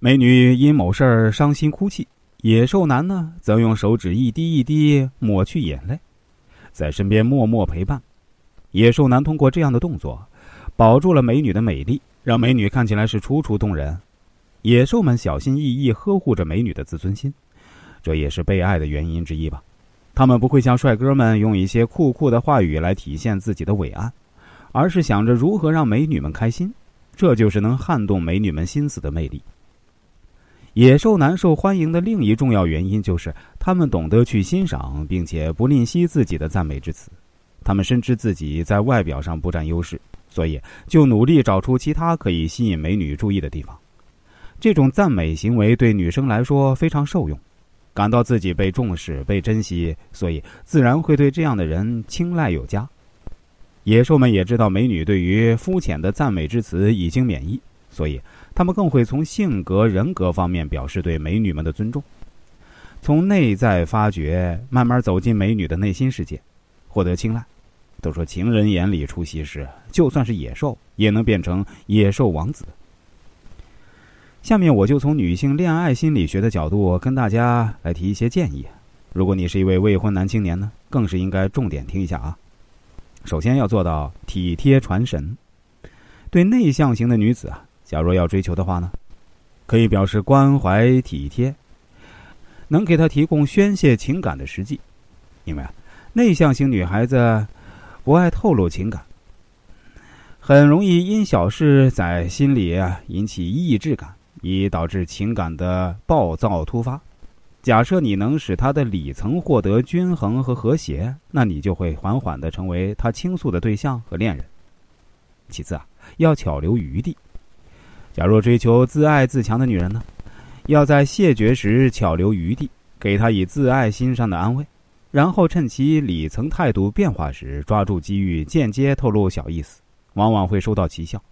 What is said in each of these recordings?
美女因某事儿伤心哭泣，野兽男呢则用手指一滴一滴抹去眼泪，在身边默默陪伴。野兽男通过这样的动作，保住了美女的美丽，让美女看起来是楚楚动人。野兽们小心翼翼呵护着美女的自尊心，这也是被爱的原因之一吧。他们不会像帅哥们用一些酷酷的话语来体现自己的伟岸，而是想着如何让美女们开心。这就是能撼动美女们心思的魅力。野兽男受欢迎的另一重要原因就是他们懂得去欣赏，并且不吝惜自己的赞美之词。他们深知自己在外表上不占优势，所以就努力找出其他可以吸引美女注意的地方。这种赞美行为对女生来说非常受用，感到自己被重视、被珍惜，所以自然会对这样的人青睐有加。野兽们也知道美女对于肤浅的赞美之词已经免疫，所以他们更会从性格、人格方面表示对美女们的尊重，从内在发掘，慢慢走进美女的内心世界，获得青睐。都说情人眼里出西施，就算是野兽也能变成野兽王子。下面我就从女性恋爱心理学的角度跟大家来提一些建议。如果你是一位未婚男青年呢，更是应该重点听一下啊。首先要做到体贴传神。对内向型的女子啊，假如要追求的话呢，可以表示关怀体贴，能给他提供宣泄情感的时机。因为啊，内向型女孩子不爱透露情感，很容易因小事在心里啊引起抑制感。以导致情感的暴躁突发。假设你能使他的里层获得均衡和和谐，那你就会缓缓的成为他倾诉的对象和恋人。其次啊，要巧留余地。假若追求自爱自强的女人呢，要在谢绝时巧留余地，给她以自爱心上的安慰，然后趁其里层态度变化时，抓住机遇间接透露小意思，往往会收到奇效。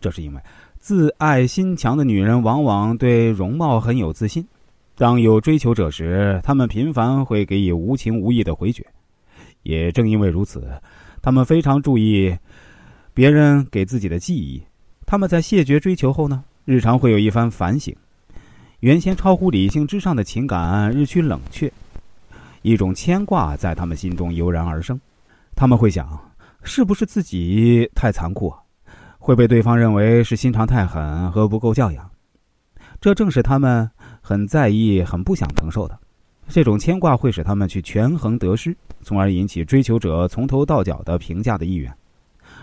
这是因为。自爱心强的女人往往对容貌很有自信，当有追求者时，她们频繁会给予无情无义的回绝。也正因为如此，她们非常注意别人给自己的记忆。他们在谢绝追求后呢，日常会有一番反省，原先超乎理性之上的情感日趋冷却，一种牵挂在他们心中油然而生。他们会想，是不是自己太残酷？会被对方认为是心肠太狠和不够教养，这正是他们很在意、很不想承受的。这种牵挂会使他们去权衡得失，从而引起追求者从头到脚的评价的意愿，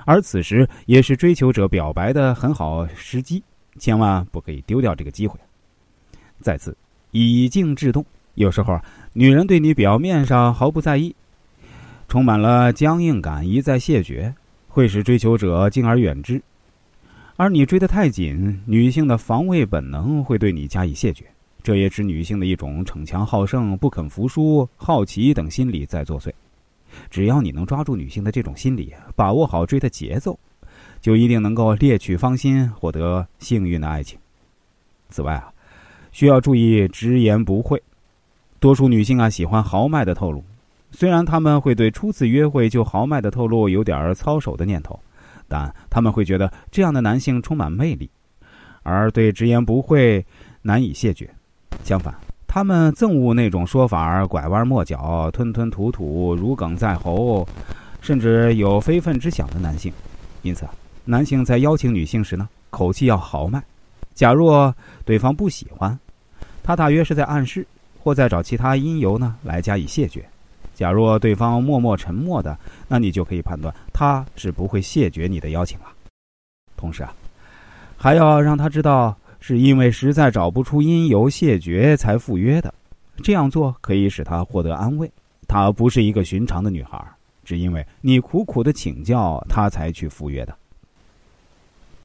而此时也是追求者表白的很好时机，千万不可以丢掉这个机会。再次，以静制动，有时候女人对你表面上毫不在意，充满了僵硬感，一再谢绝，会使追求者敬而远之。而你追得太紧，女性的防卫本能会对你加以谢绝，这也指女性的一种逞强好胜、不肯服输、好奇等心理在作祟。只要你能抓住女性的这种心理，把握好追的节奏，就一定能够猎取芳心，获得幸运的爱情。此外啊，需要注意直言不讳。多数女性啊喜欢豪迈的透露，虽然她们会对初次约会就豪迈的透露有点操守的念头。但他们会觉得这样的男性充满魅力，而对直言不讳难以谢绝。相反，他们憎恶那种说法拐弯抹角、吞吞吐吐、如鲠在喉，甚至有非分之想的男性。因此，男性在邀请女性时呢，口气要豪迈。假若对方不喜欢，他大约是在暗示，或在找其他因由呢来加以谢绝。假若对方默默沉默的，那你就可以判断他是不会谢绝你的邀请了。同时啊，还要让他知道是因为实在找不出因由谢绝才赴约的。这样做可以使他获得安慰。她不是一个寻常的女孩，只因为你苦苦的请教，她才去赴约的。